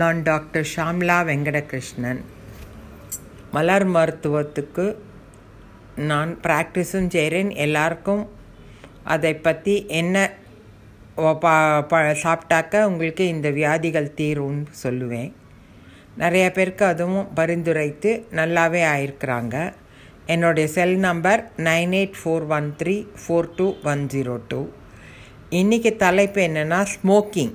நான் டாக்டர் ஷாம்லா வெங்கடகிருஷ்ணன். மலர் மருத்துவத்துக்கு நான் ப்ராக்டிஸும் செய்கிறேன். எல்லாருக்கும் அதை பற்றி என்ன ப ப சாப்பிட்டாக்க உங்களுக்கு இந்த வியாதிகள் தீரும்னு சொல்லுவேன். நிறைய பேருக்கு அதுவும் பரிந்துரைத்து நல்லாவே ஆயிருக்கிறாங்க. என்னுடைய cell number nine eight four one three four two one zero two. இன்றைக்கி தலைப்பு என்னென்னா ஸ்மோக்கிங்.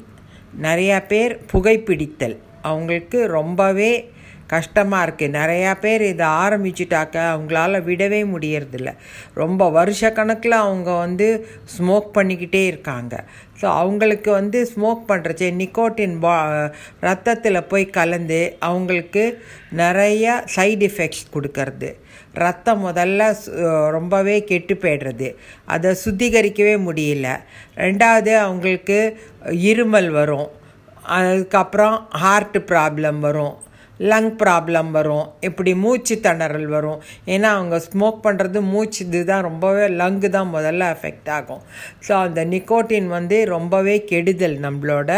நிறையா பேர் புகைப்பிடித்தல். அவங்களுக்கு ரொம்பவே கஷ்டமாக இருக்குது நிறையா பேர் இதை ஆரம்பிச்சுட்டாக்க அவங்களால விடவே முடியறதில்ல. ரொம்ப வருஷ கணக்கில் அவங்க வந்து ஸ்மோக் பண்ணிக்கிட்டே இருக்காங்க. ஸோ அவங்களுக்கு வந்து ஸ்மோக் பண்ணுறச்சு நிக்கோட்டின் பா ரத்தத்தில் போய் கலந்து அவங்களுக்கு நிறைய சைடு எஃபெக்ட்ஸ் கொடுக்கறது. ரத்தம் முதல்ல சு- ரொம்பவே கெட்டு போயிடுறது. அதை சுத்திகரிக்கவே முடியல. ரெண்டாவது அவங்களுக்கு இருமல் வரும். அதுக்கப்புறம் ஹார்ட் ப்ராப்ளம் வரும் லங் ப்ராப்ளம் வரும் இப்படி மூச்சு திணறல் வரும். ஏன்னா அவங்க ஸ்மோக் பண்ணுறது மூச்சு இதுதான் ரொம்பவே லங்கு தான் முதல்ல அஃபெக்ட் ஆகும். ஸோ அந்த நிக்கோட்டின் வந்து ரொம்பவே கெடுதல் நம்மளோட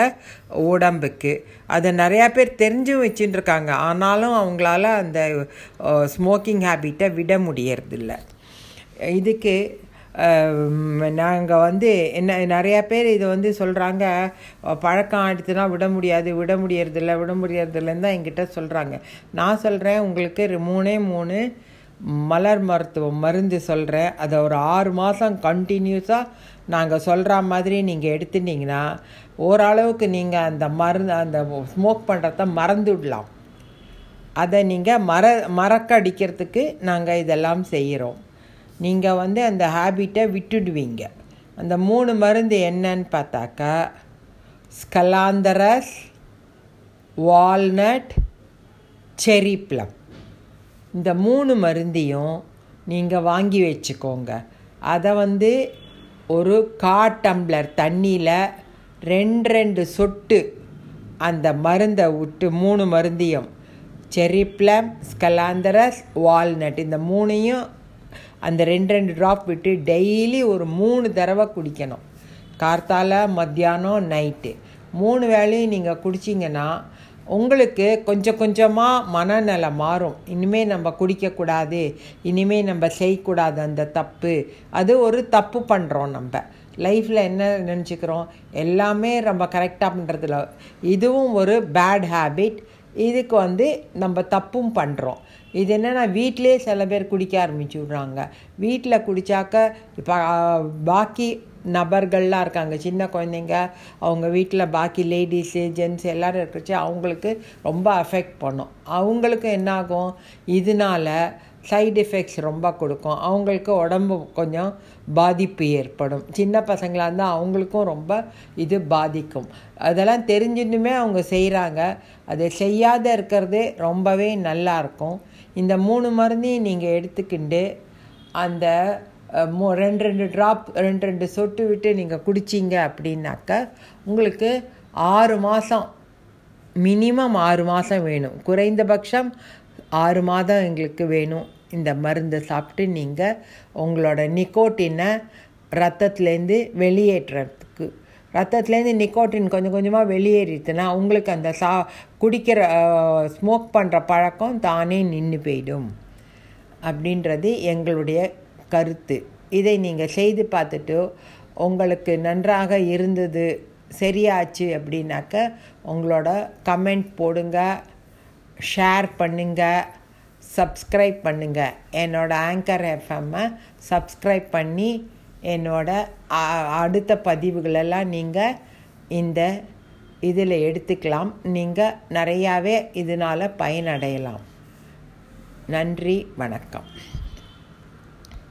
உடம்புக்கு. அதை நிறையா பேர் தெரிஞ்சும் வச்சுட்டு இருக்காங்க ஆனாலும் அவங்களால அந்த ஸ்மோக்கிங் ஹேபிட்டை விட முடியறதில்ல. இதுக்கு நாங்கள் வந்து என்ன நிறையா பேர் இதை வந்து சொல்கிறாங்க பழக்கம் ஆயிடுச்சுன்னா விட முடியாது விட முடியறதில்ல விட முடியறதில்லன்னு தான் என்கிட்ட சொல்கிறாங்க நான் சொல்கிறேன் உங்களுக்கு மூணே மூணு மலர் மருத்துவம் மருந்து சொல்கிறேன் அதை ஒரு ஆறு மாதம் கண்டினியூஸாக நாங்கள் சொல்கிற மாதிரி நீங்கள் எடுத்துட்டிங்கன்னா ஓரளவுக்கு நீங்கள் அந்த மருந்து அந்த ஸ்மோக் பண்ணுறத மறந்துவிடலாம் அதை நீங்கள் மற மறக்கடிக்கிறதுக்கு நாங்கள் இதெல்லாம் செய்கிறோம் நீங்கள் வந்து அந்த ஹேபிட்டை விட்டுடுவீங்க. அந்த மூணு மருந்து என்னன்னு பார்த்தாக்கா ஸ்கலாந்தரஸ் வால்நட் செரி ப்ளம் இந்த மூணு மருந்தையும் நீங்கள் வாங்கி வச்சுக்கோங்க. அதை வந்து ஒரு கா டம்ளர் தண்ணியில் ரெண்டு ரெண்டு சொட்டு அந்த மருந்தை விட்டு மூணு மருந்தையும் செரி ப்ளம் ஸ்கலாந்தரஸ் வால்நட் இந்த மூணையும் அந்த ரெண்டு ரெண்டு ட்ராப் விட்டு டெய்லி ஒரு மூணு தடவை குடிக்கணும். கார்த்தால மத்தியானம் நைட்டு மூணு வேளையும் நீங்கள் குடிச்சிங்கன்னா உங்களுக்கு கொஞ்சம் கொஞ்சமாக மனநிலை மாறும். இனிமேல் நம்ம குடிக்கக்கூடாது. இனிமேல் நம்ம செய்யக்கூடாது அந்த தப்பு. அது ஒரு தப்பு பண்ணுறோம் நம்ம. லைஃப்பில் என்ன நினச்சிக்கிறோம்? எல்லாமே நம்ம கரெக்டாக பண்ணுறதில்ல இதுவும் ஒரு பேட் ஹேபிட் இதுக்கு வந்து நம்ம தப்பும் பண்ணுறோம் இது என்னென்னா வீட்டிலே சில பேர் குடிக்க ஆரம்பிச்சு விட்றாங்க. வீட்டில் குடித்தாக்க இப்போ பாக்கி நபர்கள்லாம் இருக்காங்க. சின்ன குழந்தைங்க அவங்க வீட்டில் பாக்கி லேடிஸு ஜென்ட்ஸ் எல்லோரும் இருக்கிறச்சு அவங்களுக்கு ரொம்ப அஃபெக்ட் பண்ணும். அவங்களுக்கு என்னாகும்? இதனால் இதனால சைடு எஃபெக்ட்ஸ் ரொம்ப கொடுக்கும். அவங்களுக்கு உடம்பு கொஞ்சம் பாதிப்பு ஏற்படும். சின்ன பசங்களாக இருந்தால் அவங்களுக்கும் ரொம்ப இது பாதிக்கும். அதெல்லாம் தெரிஞ்சுட்டுமே அவங்க செய்கிறாங்க அதை செய்யாத இருக்கிறது ரொம்பவே நல்லா இருக்கும். இந்த மூணு மருந்தையும் நீங்கள் எடுத்துக்கிண்டு அந்த ரெண்டு ரெண்டு ட்ராப் ரெண்டு ரெண்டு சொட்டு விட்டு நீங்கள் குடிச்சிங்க அப்படின்னாக்க உங்களுக்கு ஆறு மாதம் மினிமம் ஆறு மாதம் வேணும். குறைந்தபட்சம் ஆறு மாதம் எங்களுக்கு வேணும். இந்த மருந்தை சாப்பிட்டு நீங்கள் உங்களோட நிக்கோட்டினை ரத்தத்துலேருந்து வெளியேற்றுறதுக்கு. ரத்தத்துலேருந்து நிக்கோட்டின் கொஞ்சம் கொஞ்சமாக வெளியேறிட்டுனா உங்களுக்கு அந்த சா குடிக்கிற ஸ்மோக் பண்ணுற பழக்கம் தானே நின்று போயிடும். அப்படின்றது எங்களுடைய கருத்து. இதை நீங்கள் செய்து பார்த்துட்டு உங்களுக்கு நன்றாக இருந்தது சரியாச்சு அப்படின்னாக்க உங்களோட கமெண்ட் போடுங்க. ஷேர் பண்ணுங்கள் சப்ஸ்கிரைப் பண்ணுங்க. என்னோட ஆங்கர் எஃப்எம்மை சப்ஸ்கிரைப் பண்ணி என்னோடய அடுத்த பதிவுகளெல்லாம் நீங்கள் இந்த இதில் எடுத்துக்கலாம். நீங்கள் நிறையாவே இதனால் பயனடையலாம். நன்றி வணக்கம்.